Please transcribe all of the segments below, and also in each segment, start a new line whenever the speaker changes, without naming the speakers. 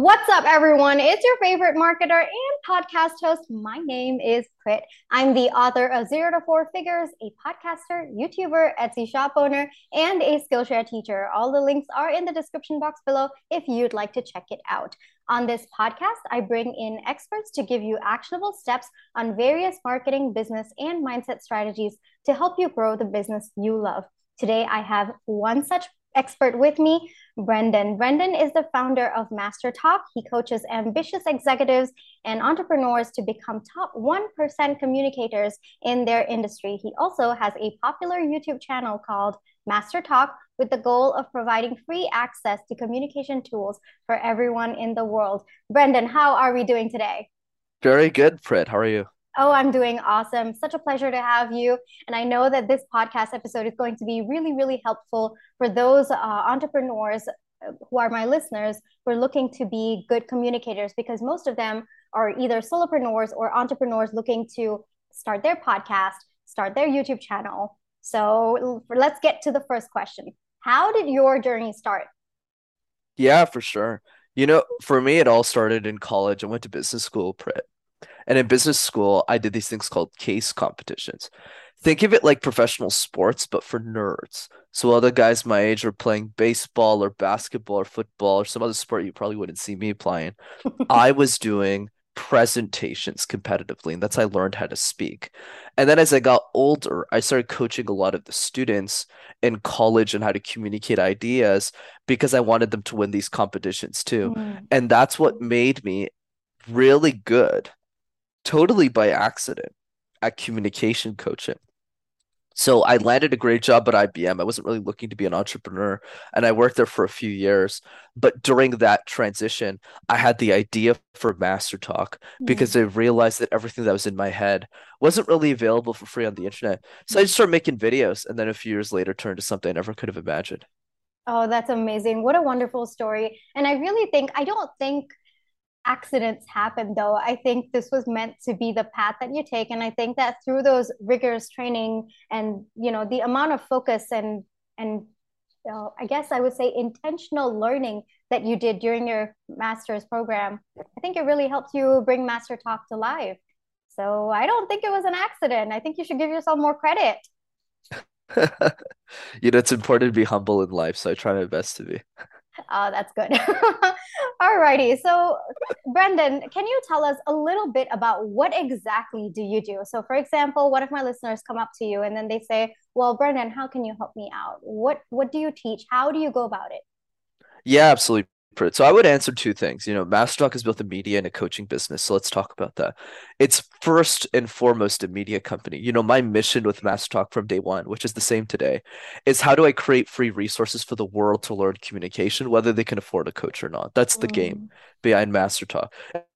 What's up, everyone? It's your favorite marketer and podcast host. My name is Prit. I'm the author of Zero to Four Figures, a podcaster, YouTuber, Etsy shop owner, and a Skillshare teacher. All the links are in the description box below if you'd like to check it out. On this podcast, I bring in experts to give you actionable steps on various marketing, business, and mindset strategies to help you grow the business you love. Today, I have one such expert with me, Brenden. Brenden is the founder of Master Talk. He coaches ambitious executives and entrepreneurs to become top 1% communicators in their industry. He also has a popular YouTube channel called Master Talk with the goal of providing free access to communication tools for everyone in the world. Brenden, how are we doing today?
Very good, Fred. How are you?
Oh, I'm doing awesome. Such a pleasure to have you. And I know that this podcast episode is going to be really, really helpful for those uh, entrepreneurs uh, who are my listeners who are looking to be good communicators because most of them are either solopreneurs or entrepreneurs looking to start their podcast, start their YouTube channel. So let's get to the first question. How did your journey start?
Yeah, for sure. You know, for me, it all started in college. I went to business school. And in business school, I did these things called case competitions. Think of it like professional sports, but for nerds. So other guys my age are playing baseball or basketball or football or some other sport you probably wouldn't see me playing. I was doing presentations competitively, and that's how I learned how to speak. And then as I got older, I started coaching a lot of the students in college and how to communicate ideas because I wanted them to win these competitions too. Mm. And that's what made me really good totally by accident at communication coaching. So I landed a great job at IBM. I wasn't really looking to be an entrepreneur and I worked there for a few years. But during that transition, I had the idea for Master Talk because hmm. I realized that everything that was in my head wasn't really available for free on the internet. So I just started making videos and then a few years later turned to something I never could have imagined.
Oh, that's amazing. What a wonderful story. And I really think, I don't think accidents happen though i think this was meant to be the path that you take. And i think that through those rigorous training and you know the amount of focus and and i guess i would say intentional learning that you did during your master's program i think it really helped you bring master talk to life. So i don't think it was an accident. I think you should give yourself more credit.
You know it's important to be humble in life so i try my best to be
Oh, that's good. All righty. So, Brenden, can you tell us a little bit about what exactly do you do? So, for example, what if my listeners come up to you and then they say, "Well, Brenden, how can you help me out? What what do you teach? How do you go about it?"
Yeah, absolutely. So I would answer two things. You know, Master Talk is both a media and a coaching business. So let's talk about that. It's first and foremost a media company. You know, my mission with Master Talk from day one, which is the same today, is how do I create free resources for the world to learn communication, whether they can afford a coach or not. That's the mm. game behind Master Talk.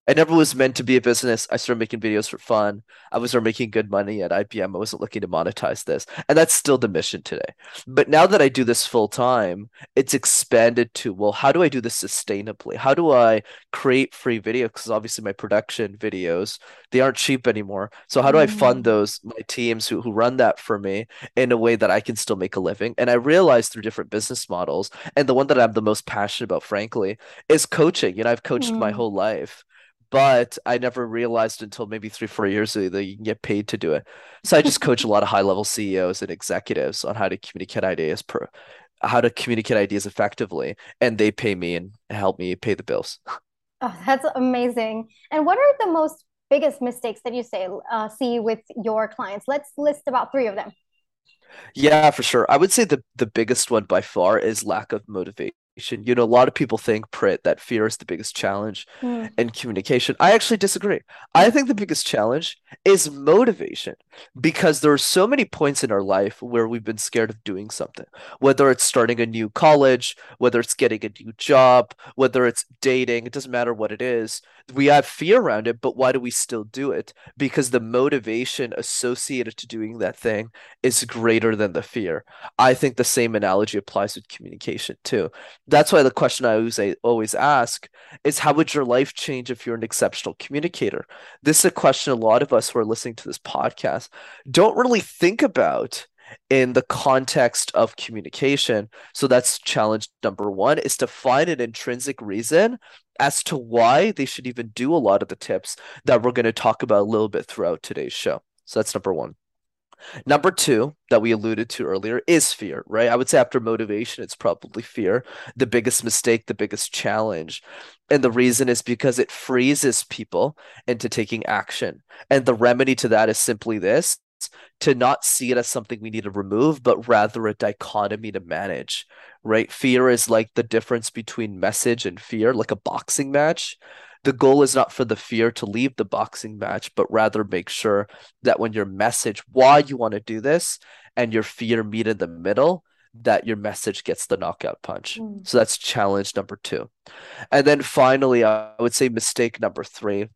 I never was meant to be a business. I started making videos for fun. I was making good money at IBM. I wasn't looking to monetize this. And that's still the mission today. But now that I do this full time, it's expanded to well, how do I do this sustainably? How do I create free videos? Because obviously my production videos, they aren't cheap anymore. So how do I fund mm. those my teams who, who run that for me in a way that I can still make a living? And I realized through different business models, and the one that I'm the most passionate about, frankly, is coaching. You know, I've coached mm. my whole life but I never realized until maybe three, four years ago that you can get paid to do it. So I just coach a lot of high level CEOs and executives on how to communicate ideas per how to communicate ideas effectively, and they pay me and help me pay the bills.
Oh, that's amazing. And what are the most biggest mistakes that you say uh, see with your clients? Let's list about three of them.
Yeah, for sure. I would say the the biggest one by far is lack of motivation you know a lot of people think prit that fear is the biggest challenge mm. in communication. I actually disagree. I think the biggest challenge is motivation because there are so many points in our life where we've been scared of doing something whether it's starting a new college whether it's getting a new job whether it's dating it doesn't matter what it is. We have fear around it but why do we still do it? Because the motivation associated to doing that thing is greater than the fear. I think the same analogy applies with communication too that's why the question I always always ask is how would your life change if you're an exceptional communicator? This is a question a lot of us who are listening to this podcast don't really think about in the context of communication. So that's challenge number one is to find an intrinsic reason as to why they should even do a lot of the tips that we're going to talk about a little bit throughout today's show. So that's number one. Number two, that we alluded to earlier, is fear, right? I would say after motivation, it's probably fear, the biggest mistake, the biggest challenge. And the reason is because it freezes people into taking action. And the remedy to that is simply this to not see it as something we need to remove, but rather a dichotomy to manage, right? Fear is like the difference between message and fear, like a boxing match the goal is not for the fear to leave the boxing match, but rather make sure that when your message, why you want to do this, and your fear meet in the middle, that your message gets the knockout punch. Mm. So that's challenge number two. And then finally, I would say mistake number three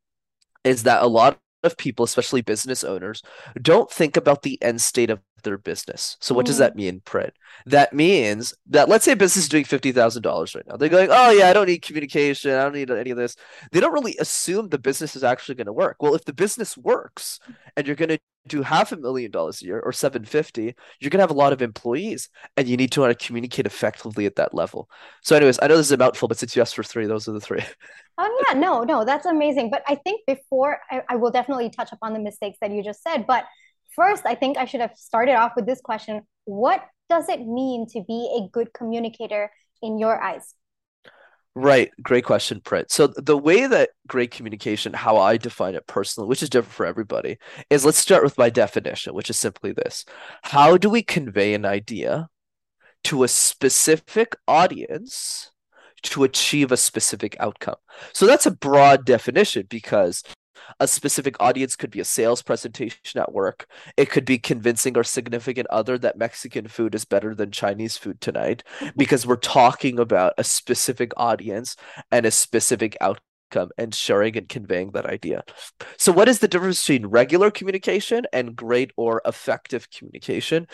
is that a lot of people, especially business owners, don't think about the end state of their business. So what mm. does that mean, Prit? That means that let's say a business is doing fifty thousand dollars right now. They're going, oh yeah, I don't need communication, I don't need any of this. They don't really assume the business is actually going to work. Well, if the business works and you're going to do half a million dollars a year or 750 you're going to have a lot of employees and you need to want to communicate effectively at that level so anyways i know this is a mouthful but since you asked for three those are the three
oh yeah no no that's amazing but i think before I, I will definitely touch upon the mistakes that you just said but first i think i should have started off with this question what does it mean to be a good communicator in your eyes
Right. Great question, Prit. So the way that great communication, how I define it personally, which is different for everybody, is let's start with my definition, which is simply this. How do we convey an idea to a specific audience to achieve a specific outcome? So that's a broad definition because a specific audience could be a sales presentation at work. It could be convincing our significant other that Mexican food is better than Chinese food tonight because we're talking about a specific audience and a specific outcome and sharing and conveying that idea. So, what is the difference between regular communication and great or effective communication?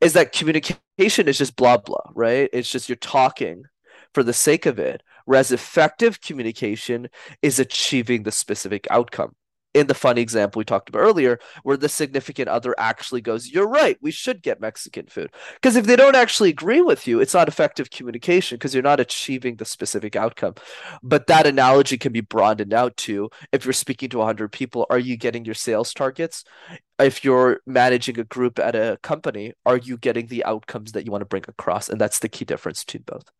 Is that communication is just blah blah, right? It's just you're talking for the sake of it, whereas effective communication is achieving the specific outcome in the funny example we talked about earlier, where the significant other actually goes, You're right, we should get Mexican food. Because if they don't actually agree with you, it's not effective communication because you're not achieving the specific outcome. But that analogy can be broadened out to if you're speaking to 100 people, are you getting your sales targets? If you're managing a group at a company, are you getting the outcomes that you want to bring across? And that's the key difference between both.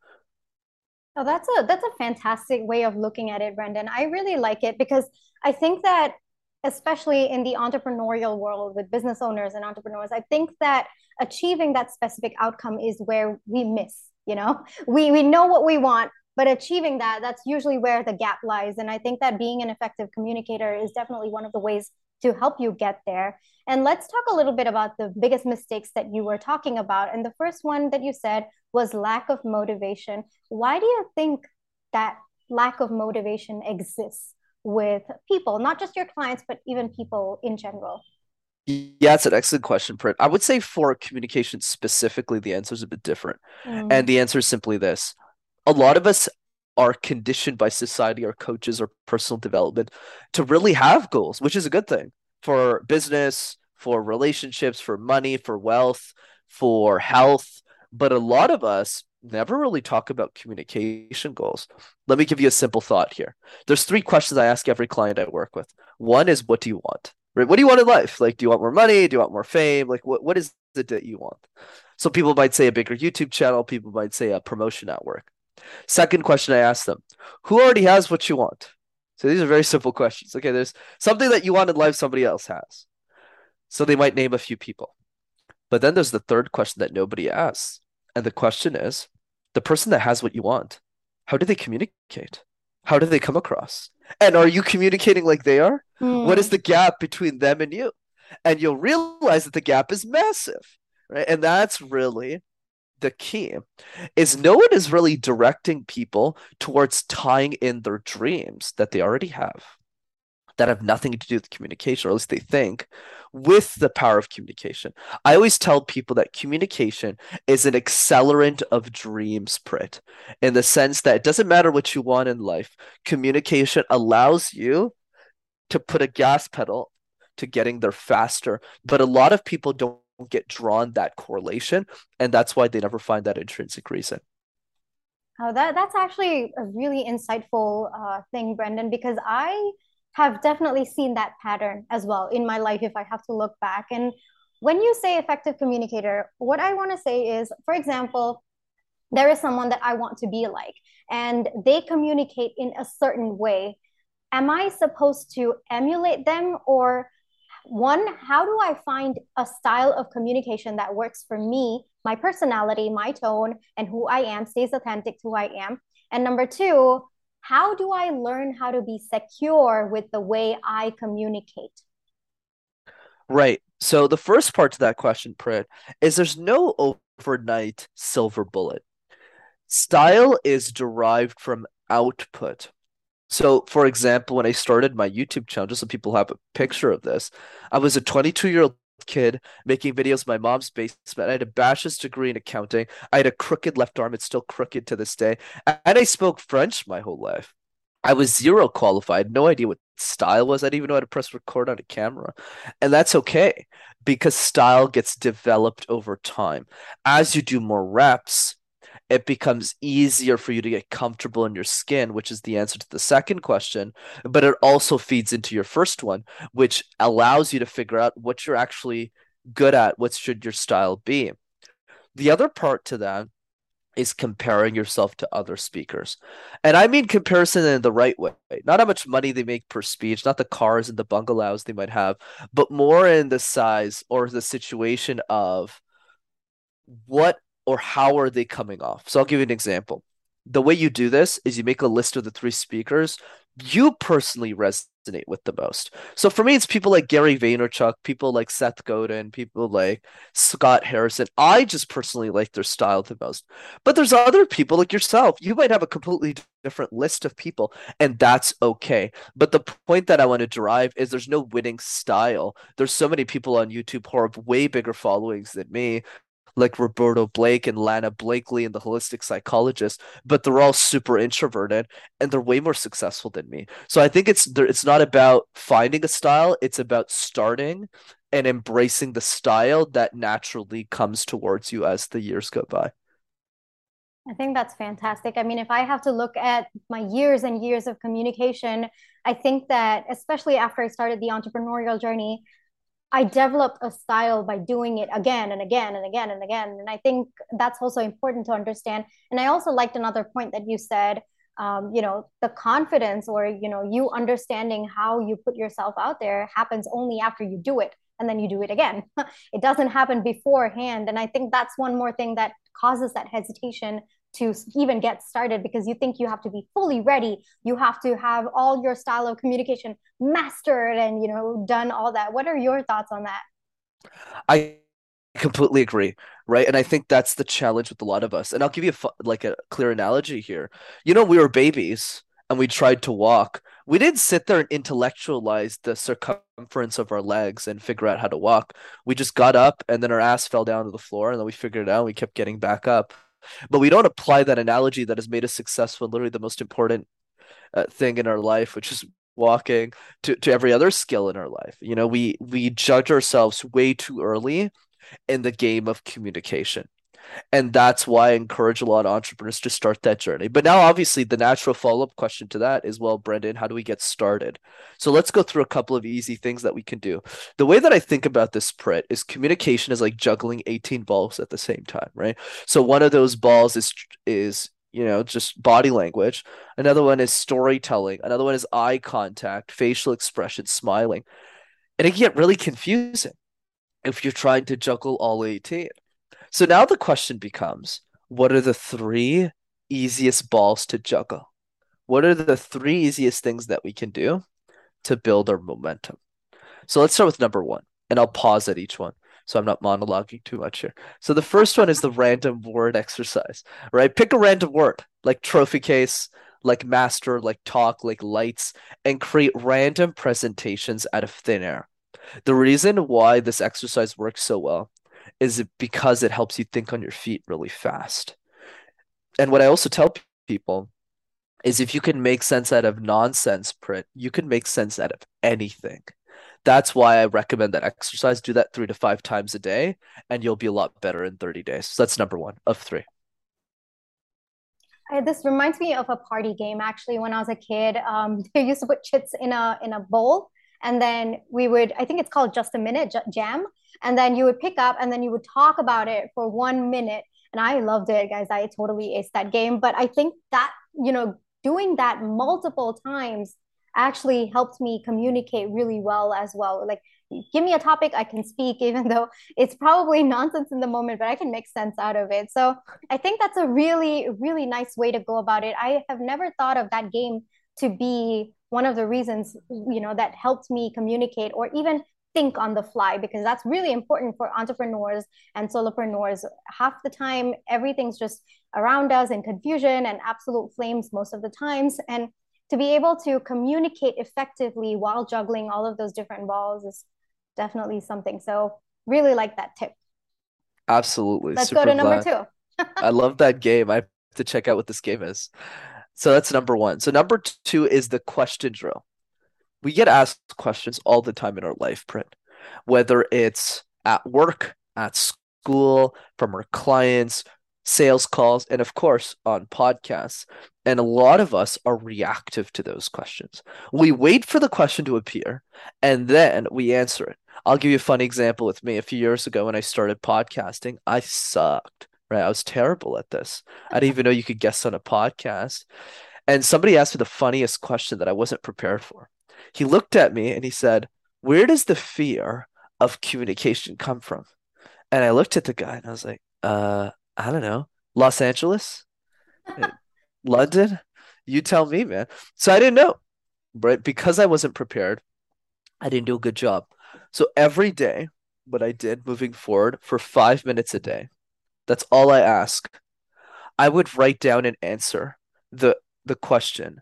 Oh, that's a that's a fantastic way of looking at it, Brenden. I really like it because I think that especially in the entrepreneurial world with business owners and entrepreneurs, I think that achieving that specific outcome is where we miss, you know. We we know what we want, but achieving that that's usually where the gap lies and I think that being an effective communicator is definitely one of the ways to help you get there. And let's talk a little bit about the biggest mistakes that you were talking about. And the first one that you said was lack of motivation. Why do you think that lack of motivation exists with people, not just your clients, but even people in general?
Yeah, it's an excellent question, Prit. I would say for communication specifically, the answer is a bit different. Mm. And the answer is simply this a lot of us are conditioned by society, our coaches, or personal development to really have goals, which is a good thing for business, for relationships, for money, for wealth, for health. But a lot of us never really talk about communication goals. Let me give you a simple thought here. There's three questions I ask every client I work with. One is, what do you want? Right? What do you want in life? Like, do you want more money? Do you want more fame? Like, what, what is it that you want? So people might say a bigger YouTube channel. People might say a promotion at work. Second question I ask them, who already has what you want? So these are very simple questions. Okay, there's something that you want in life somebody else has. So they might name a few people. But then there's the third question that nobody asks. And the question is the person that has what you want, how do they communicate? How do they come across? And are you communicating like they are? Mm. What is the gap between them and you? And you'll realize that the gap is massive, right? And that's really the key is no one is really directing people towards tying in their dreams that they already have that have nothing to do with communication, or at least they think, with the power of communication. I always tell people that communication is an accelerant of dreams, Prit, in the sense that it doesn't matter what you want in life, communication allows you to put a gas pedal to getting there faster. But a lot of people don't get drawn that correlation. And that's why they never find that intrinsic reason.
Oh, that that's actually a really insightful uh, thing, Brenden, because I have definitely seen that pattern as well in my life if I have to look back. And when you say effective communicator, what I want to say is, for example, there is someone that I want to be like, and they communicate in a certain way. Am I supposed to emulate them or one, how do I find a style of communication that works for me, my personality, my tone, and who I am, stays authentic to who I am? And number two, how do I learn how to be secure with the way I communicate?
Right. So the first part to that question, Prit, is there's no overnight silver bullet. Style is derived from output. So, for example, when I started my YouTube channel, just so people have a picture of this, I was a 22 year old kid making videos in my mom's basement. I had a bachelor's degree in accounting. I had a crooked left arm. It's still crooked to this day. And I spoke French my whole life. I was zero qualified, no idea what style was. I didn't even know how to press record on a camera. And that's okay because style gets developed over time. As you do more reps, it becomes easier for you to get comfortable in your skin, which is the answer to the second question. But it also feeds into your first one, which allows you to figure out what you're actually good at. What should your style be? The other part to that is comparing yourself to other speakers. And I mean comparison in the right way. Not how much money they make per speech, not the cars and the bungalows they might have, but more in the size or the situation of what or how are they coming off? So I'll give you an example. The way you do this is you make a list of the three speakers you personally resonate with the most. So for me, it's people like Gary Vaynerchuk, people like Seth Godin, people like Scott Harrison. I just personally like their style the most. But there's other people like yourself. You might have a completely different list of people, and that's okay. But the point that I want to derive is there's no winning style. There's so many people on YouTube who have way bigger followings than me like Roberto Blake and Lana Blakely and the holistic psychologist, but they're all super introverted and they're way more successful than me. So I think it's it's not about finding a style, it's about starting and embracing the style that naturally comes towards you as the years go by.
I think that's fantastic. I mean, if I have to look at my years and years of communication, I think that especially after I started the entrepreneurial journey, I developed a style by doing it again and again and again and again. And I think that's also important to understand. And I also liked another point that you said, um, you know, the confidence or, you know, you understanding how you put yourself out there happens only after you do it and then you do it again. it doesn't happen beforehand. And I think that's one more thing that causes that hesitation to even get started because you think you have to be fully ready. You have to have all your style of communication mastered and you know done all that. What are your thoughts on that?
I completely agree right? And i think that's the challenge with a lot of us. And i'll give you a, like a clear analogy here. You know we were babies and we tried to walk. We didn't sit there and intellectualize the circumference of our legs and figure out how to walk. We just got up and then our ass fell down to the floor and then we figured it out and we kept getting back up but we don't apply that analogy that has made us successful literally the most important uh, thing in our life which is walking to, to every other skill in our life. You know we we judge ourselves way too early in the game of communication and that's why I encourage a lot of entrepreneurs to start that journey. But now, obviously, the natural follow up question to that is well, Brenden, how do we get started? So let's go through a couple of easy things that we can do. The way that I think about this, Prit, is communication is like juggling 18 balls at the same time, right? So one of those balls is is you know just body language another one is storytelling another one is eye contact facial expression smiling and it can get really confusing if you're trying to juggle all 18 so now the question becomes what are the three easiest balls to juggle? What are the three easiest things that we can do to build our momentum? So let's start with number one, and I'll pause at each one so I'm not monologuing too much here. So the first one is the random word exercise, right? Pick a random word like trophy case, like master, like talk, like lights, and create random presentations out of thin air. The reason why this exercise works so well is because it helps you think on your feet really fast. And what I also tell people is if you can make sense out of nonsense Prit, you can make sense out of anything. That's why I recommend that exercise. Do that three to five times a day, and you'll be a lot better in 30 days. So that's number one of three.
this reminds me of a party game. Actually, when I was a kid, um, they used to put chits in a in a bowl, and then we would. I think it's called just a minute jam, and then you would pick up, and then you would talk about it for one minute. And I loved it, guys. I totally aced that game. But I think that you know, doing that multiple times actually helped me communicate really well as well. Like, give me a topic, I can speak, even though it's probably nonsense in the moment, but I can make sense out of it. So I think that's a really, really nice way to go about it. I have never thought of that game to be one of the reasons, you know, that helped me communicate or even think on the fly because that's really important for entrepreneurs and solopreneurs. Half the time, everything's just around us in confusion and absolute flames most of the times. And to be able to communicate effectively while juggling all of those different balls is definitely something. So really like that tip.
Absolutely.
Let's Super go to number two.
I love that game. I have to check out what this game is. So that's number one. So number two is the question drill. We get asked questions all the time in our life, Prit, whether it's at work, at school, from our clients, sales calls, and of course on podcasts. And a lot of us are reactive to those questions. We wait for the question to appear and then we answer it. I'll give you a funny example with me. A few years ago when I started podcasting, I sucked, right? I was terrible at this. I didn't even know you could guest on a podcast. And somebody asked me the funniest question that I wasn't prepared for. He looked at me and he said, Where does the fear of communication come from? And I looked at the guy and I was like, uh, I don't know, Los Angeles, London. You tell me, man. So I didn't know, right? Because I wasn't prepared, I didn't do a good job. So every day, what I did moving forward for five minutes a day, that's all I ask. I would write down and answer the the question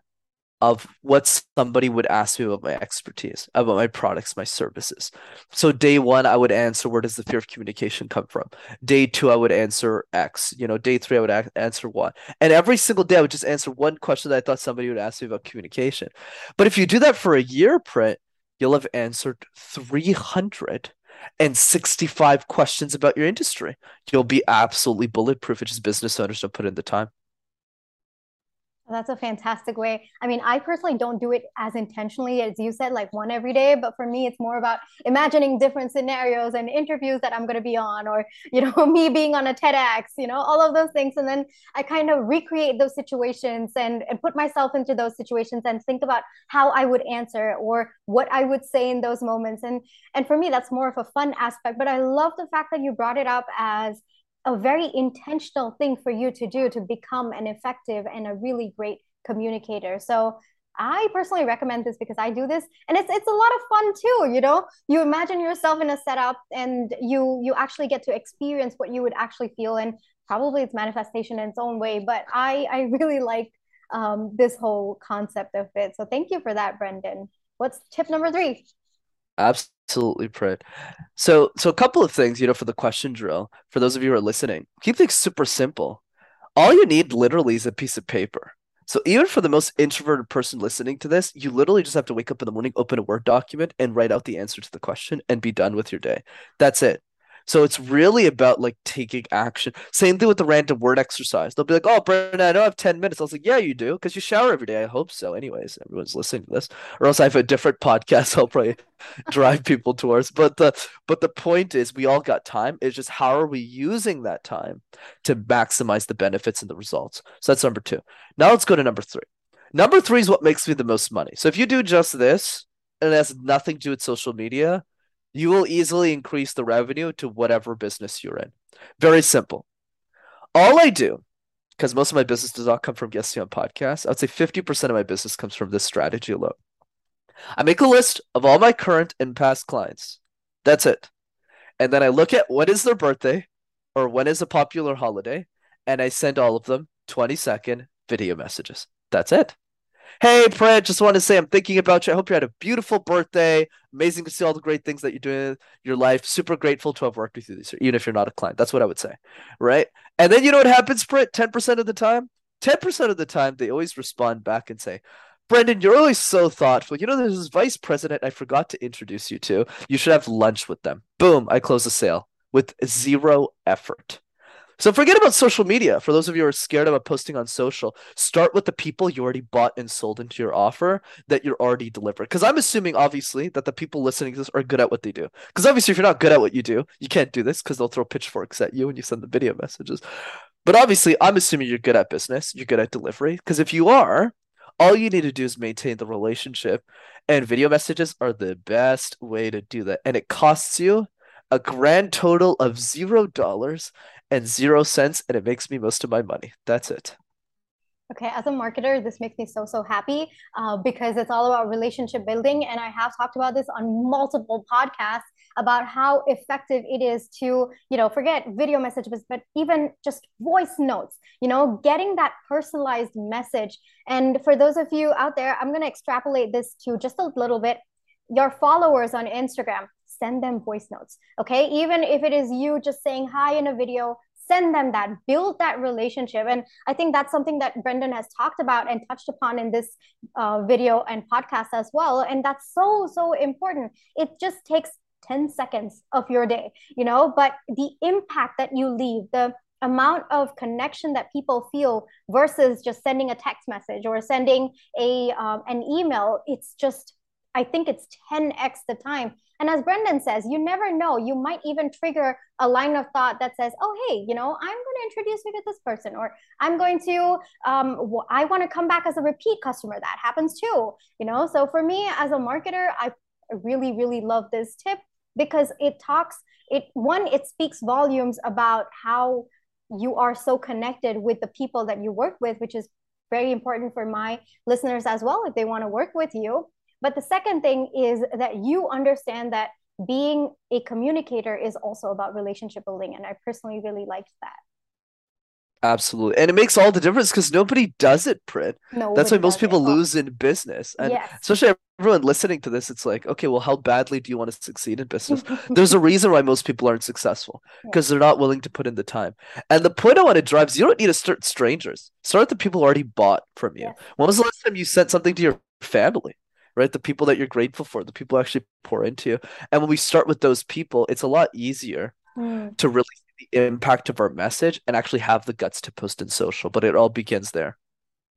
of what somebody would ask me about my expertise, about my products, my services. So day one, I would answer where does the fear of communication come from? Day two, I would answer X. You know, day three, I would a- answer Y. And every single day, I would just answer one question that I thought somebody would ask me about communication. But if you do that for a year, Prit, you'll have answered 365 questions about your industry. You'll be absolutely bulletproof. It's just business owners don't put in the time.
That's a fantastic way. I mean, I personally don't do it as intentionally as you said, like one every day. But for me, it's more about imagining different scenarios and interviews that I'm going to be on, or, you know, me being on a TEDx, you know, all of those things. And then I kind of recreate those situations and, and put myself into those situations and think about how I would answer or what I would say in those moments. And, and for me, that's more of a fun aspect. But I love the fact that you brought it up as a very intentional thing for you to do to become an effective and a really great communicator. So I personally recommend this because I do this and it's it's a lot of fun too, you know. You imagine yourself in a setup and you you actually get to experience what you would actually feel and probably it's manifestation in its own way, but I I really like um, this whole concept of it. So thank you for that, Brenden. What's tip number 3?
Absolutely, Prit. So, so a couple of things, you know, for the question drill, for those of you who are listening, keep things super simple. All you need literally is a piece of paper. So even for the most introverted person listening to this, you literally just have to wake up in the morning, open a Word document, and write out the answer to the question and be done with your day. That's it. So it's really about like taking action. Same thing with the random word exercise. They'll be like, "Oh, Brenden, I I have ten minutes." I was like, "Yeah, you do, because you shower every day." I hope so. Anyways, everyone's listening to this, or else I have a different podcast. I'll probably drive people towards. But the but the point is, we all got time. It's just how are we using that time to maximize the benefits and the results. So that's number two. Now let's go to number three. Number three is what makes me the most money. So if you do just this and it has nothing to do with social media, you will easily increase the revenue to whatever business you're in. Very simple. All I do, because most of my business does not come from guesting on podcasts, I would say 50% of my business comes from this strategy alone. I make a list of all my current and past clients. That's it. And then I look at what is their birthday or when is a popular holiday, and I send all of them 20 second video messages. That's it. Hey, Prit, just want to say I'm thinking about you. I hope you had a beautiful birthday. Amazing to see all the great things that you're doing in your life. Super grateful to have worked with you this year, even if you're not a client. That's what I would say. Right. And then you know what happens, Prit? 10% of the time, 10% of the time, they always respond back and say, Brenden, you're always so thoughtful. You know, there's this vice president I forgot to introduce you to. You should have lunch with them. Boom, I close the sale with zero effort. So forget about social media. For those of you who are scared about posting on social, start with the people you already bought and sold into your offer that you're already delivered. Because I'm assuming, obviously, that the people listening to this are good at what they do. Because obviously, if you're not good at what you do, you can't do this because they'll throw pitchforks at you when you send the video messages. But obviously, I'm assuming you're good at business, you're good at delivery. Because if you are, all you need to do is maintain the relationship. And video messages are the best way to do that. And it costs you a grand total of zero dollars and zero cents, and it makes me most of my money. That's it.
Okay, as a marketer, this makes me so, so happy uh, because it's all about relationship building. And I have talked about this on multiple podcasts about how effective it is to, you know, forget video messages, but even just voice notes, you know, getting that personalized message. And for those of you out there, I'm going to extrapolate this to just a little bit. Your followers on Instagram, send them voice notes. Okay. Even if it is you just saying hi in a video, send them that, build that relationship. And I think that's something that Brenden has talked about and touched upon in this uh, video and podcast as well. And that's so, so important. It just takes 10 seconds of your day, you know, but the impact that you leave, the amount of connection that people feel versus just sending a text message or sending a um, an email it's just i think it's 10x the time and as Brenden says, you never know. You might even trigger a line of thought that says, oh, hey, you know, I'm going to introduce you to this person, or I'm going to, um, I want to come back as a repeat customer. That happens too, you know? So for me as a marketer, I really, really love this tip because it talks, it, one, it speaks volumes about how you are so connected with the people that you work with, which is very important for my listeners as well if they want to work with you but the second thing is that you understand that being a communicator is also about relationship building. And I personally really liked that.
Absolutely. And it makes all the difference because nobody does it, Prit. No, That's why most people lose in business. And yes. especially everyone listening to this, it's like, okay, well, how badly do you want to succeed in business? There's a reason why most people aren't successful because they're not willing to put in the time. And the point I want to drive is you don't need to start strangers. Start the people who already bought from you. Yes. When was the last time you sent something to your family? Right? The people that you're grateful for, the people actually pour into you. And when we start with those people, it's a lot easier mm. to really see the impact of our message and actually have the guts to post in social. But it all begins there.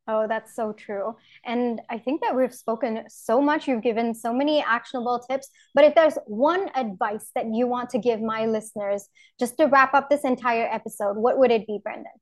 Oh, that's so true. And I think that we've spoken so much. You've given so many actionable tips. But if there's one advice that you want to give my listeners just to wrap up this entire episode, what would it be, Brenden?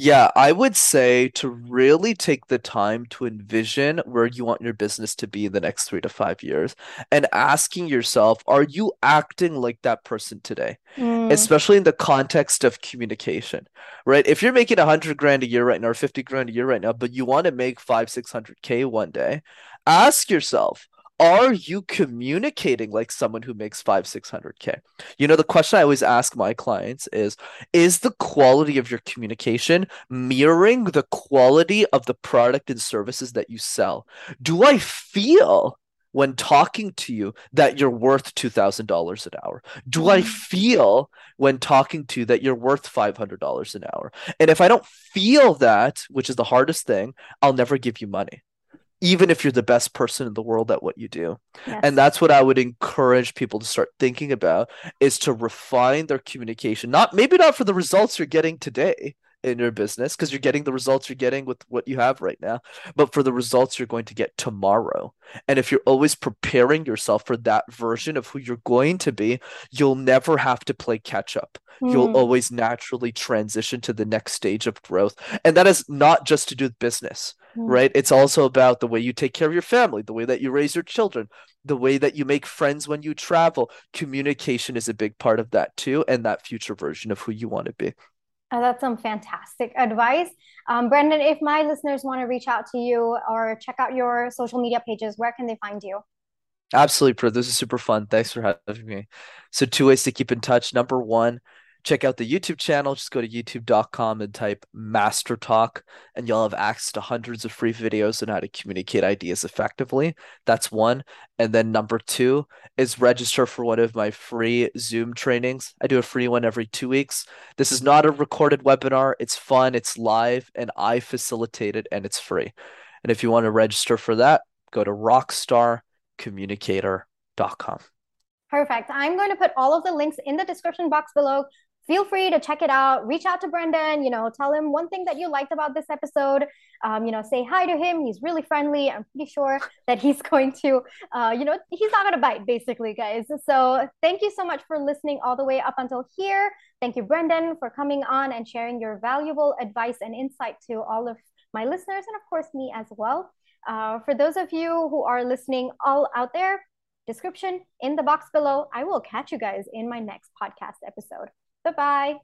Yeah, I would say to really take the time to envision where you want your business to be in the next three to five years and asking yourself, are you acting like that person today? Mm. Especially in the context of communication, right? If you're making a hundred grand a year right now or 50 grand a year right now, but you want to make five, 600K one day, ask yourself, are you communicating like someone who makes five, 600K? You know, the question I always ask my clients is Is the quality of your communication mirroring the quality of the product and services that you sell? Do I feel when talking to you that you're worth $2,000 an hour? Do I mm. feel when talking to you that you're worth $500 an hour? And if I don't feel that, which is the hardest thing, I'll never give you money even if you're the best person in the world at what you do. Yes. And that's what I would encourage people to start thinking about is to refine their communication. Not maybe not for the results you're getting today in your business because you're getting the results you're getting with what you have right now, but for the results you're going to get tomorrow. And if you're always preparing yourself for that version of who you're going to be, you'll never have to play catch up. Mm. You'll hmm. always naturally transition to the next stage of growth. And that is not just to do with business. Right? It's also about the way you take care of your family, the way that you raise your children, the way that you make friends when you travel. Communication is a big part of that too, and that future version of who you want to be.
Oh, that's some fantastic advice. Um, Brenden, if my listeners want to reach out to you or check out your social media pages, where can they find you?
Absolutely, Pro. This is super fun. Thanks for having me. So, two ways to keep in touch. Number one, check out the YouTube channel. Just go to youtube.com and type Master Talk, and you'll have access to hundreds of free videos on how to communicate ideas effectively. That's one. And then number two is register for one of my free Zoom trainings. I do a free one every two weeks. This is not a recorded webinar, it's fun, it's live, and I facilitate it, and it's free. And if you want to register for that, go to rockstarcommunicator.com.
Perfect. I'm going to put all of the links in the description box below. Feel free to check it out. Reach out to Brenden. You know, tell him one thing that you liked about this episode. Um, you know, say hi to him. He's really friendly. I'm pretty sure that he's going to, uh, you know, he's not going to bite, basically, guys. So thank you so much for listening all the way up until here. Thank you, Brenden, for coming on and sharing your valuable advice and insight to all of my listeners and, of course, me as well. Uh, for those of you who are listening all out there, description in the box below. I will catch you guys in my next podcast episode. Bye bye.